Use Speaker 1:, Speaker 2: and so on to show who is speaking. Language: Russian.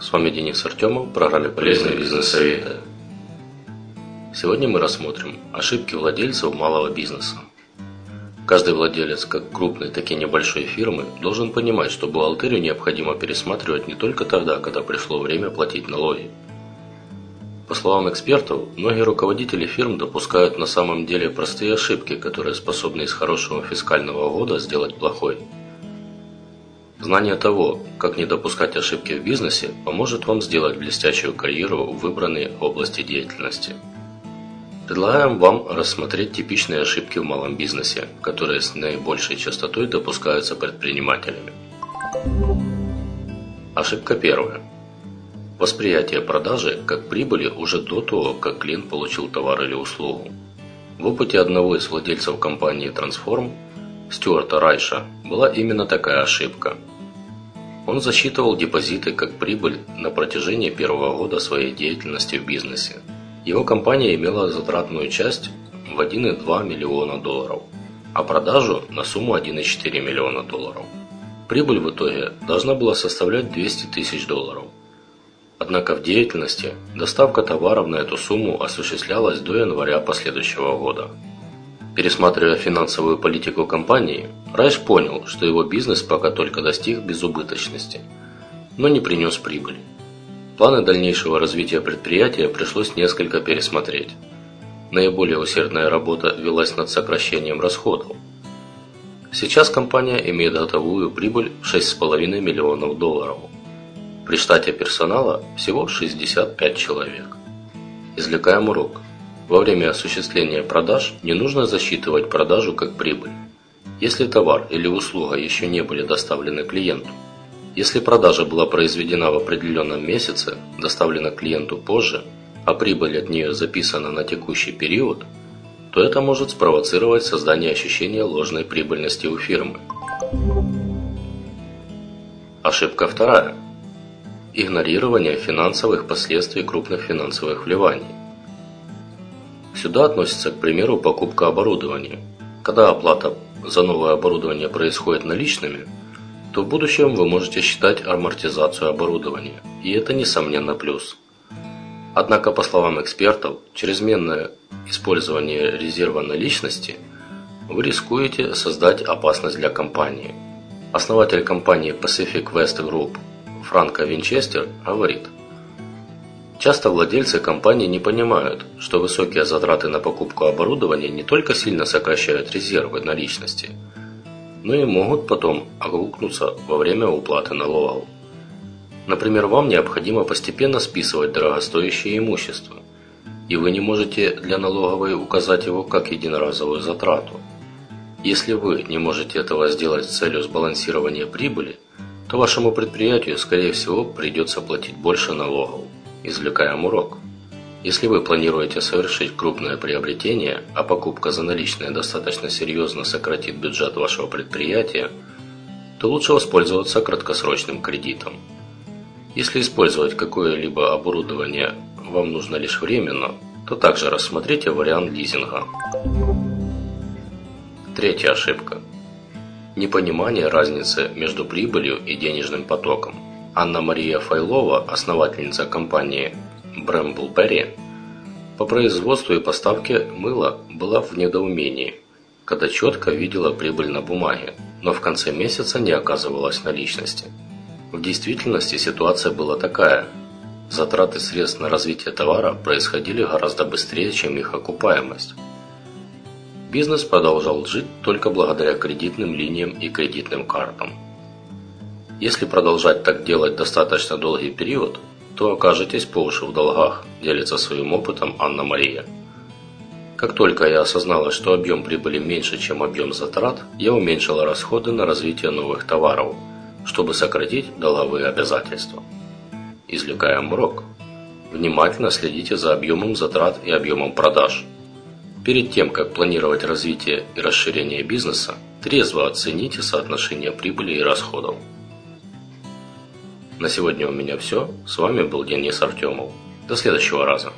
Speaker 1: с вами Денис Артемов в программе «Полезные бизнес-советы». Сегодня мы рассмотрим ошибки владельцев малого бизнеса. Каждый владелец, как крупной, так и небольшой фирмы, должен понимать, что бухгалтерию необходимо пересматривать не только тогда, когда пришло время платить налоги. По словам экспертов, многие руководители фирм допускают на самом деле простые ошибки, которые способны из хорошего фискального года сделать плохой – Знание того, как не допускать ошибки в бизнесе, поможет вам сделать блестящую карьеру в выбранной области деятельности. Предлагаем вам рассмотреть типичные ошибки в малом бизнесе, которые с наибольшей частотой допускаются предпринимателями. Ошибка первая. Восприятие продажи как прибыли уже до того, как клиент получил товар или услугу. В опыте одного из владельцев компании Transform, Стюарта Райша, была именно такая ошибка – он засчитывал депозиты как прибыль на протяжении первого года своей деятельности в бизнесе. Его компания имела затратную часть в 1,2 миллиона долларов, а продажу на сумму 1,4 миллиона долларов. Прибыль в итоге должна была составлять 200 тысяч долларов. Однако в деятельности доставка товаров на эту сумму осуществлялась до января последующего года. Пересматривая финансовую политику компании, Райш понял, что его бизнес пока только достиг безубыточности, но не принес прибыли. Планы дальнейшего развития предприятия пришлось несколько пересмотреть. Наиболее усердная работа велась над сокращением расходов. Сейчас компания имеет готовую прибыль в 6,5 миллионов долларов. При штате персонала всего 65 человек. Извлекаем урок. Во время осуществления продаж не нужно засчитывать продажу как прибыль. Если товар или услуга еще не были доставлены клиенту, если продажа была произведена в определенном месяце, доставлена клиенту позже, а прибыль от нее записана на текущий период, то это может спровоцировать создание ощущения ложной прибыльности у фирмы. Ошибка вторая. Игнорирование финансовых последствий крупных финансовых вливаний. Сюда относится, к примеру, покупка оборудования. Когда оплата за новое оборудование происходит наличными, то в будущем вы можете считать амортизацию оборудования, и это несомненно плюс. Однако, по словам экспертов, чрезменное использование резерва наличности вы рискуете создать опасность для компании. Основатель компании Pacific West Group Франко Винчестер говорит, Часто владельцы компании не понимают, что высокие затраты на покупку оборудования не только сильно сокращают резервы наличности, но и могут потом огрукнуться во время уплаты налогов. Например, вам необходимо постепенно списывать дорогостоящее имущество, и вы не можете для налоговой указать его как единоразовую затрату. Если вы не можете этого сделать с целью сбалансирования прибыли, то вашему предприятию, скорее всего, придется платить больше налогов. Извлекаем урок. Если вы планируете совершить крупное приобретение, а покупка за наличные достаточно серьезно сократит бюджет вашего предприятия, то лучше воспользоваться краткосрочным кредитом. Если использовать какое-либо оборудование вам нужно лишь временно, то также рассмотрите вариант лизинга. Третья ошибка. Непонимание разницы между прибылью и денежным потоком. Анна-Мария Файлова, основательница компании Brambleberry, по производству и поставке мыла была в недоумении, когда четко видела прибыль на бумаге, но в конце месяца не оказывалась наличности. В действительности ситуация была такая. Затраты средств на развитие товара происходили гораздо быстрее, чем их окупаемость. Бизнес продолжал жить только благодаря кредитным линиям и кредитным картам. Если продолжать так делать достаточно долгий период, то окажетесь по уши в долгах, делится своим опытом Анна-Мария. Как только я осознала, что объем прибыли меньше, чем объем затрат, я уменьшила расходы на развитие новых товаров – чтобы сократить долговые обязательства. Извлекаем урок. Внимательно следите за объемом затрат и объемом продаж. Перед тем, как планировать развитие и расширение бизнеса, трезво оцените соотношение прибыли и расходов. На сегодня у меня все. С вами был Денис Артемов. До следующего раза.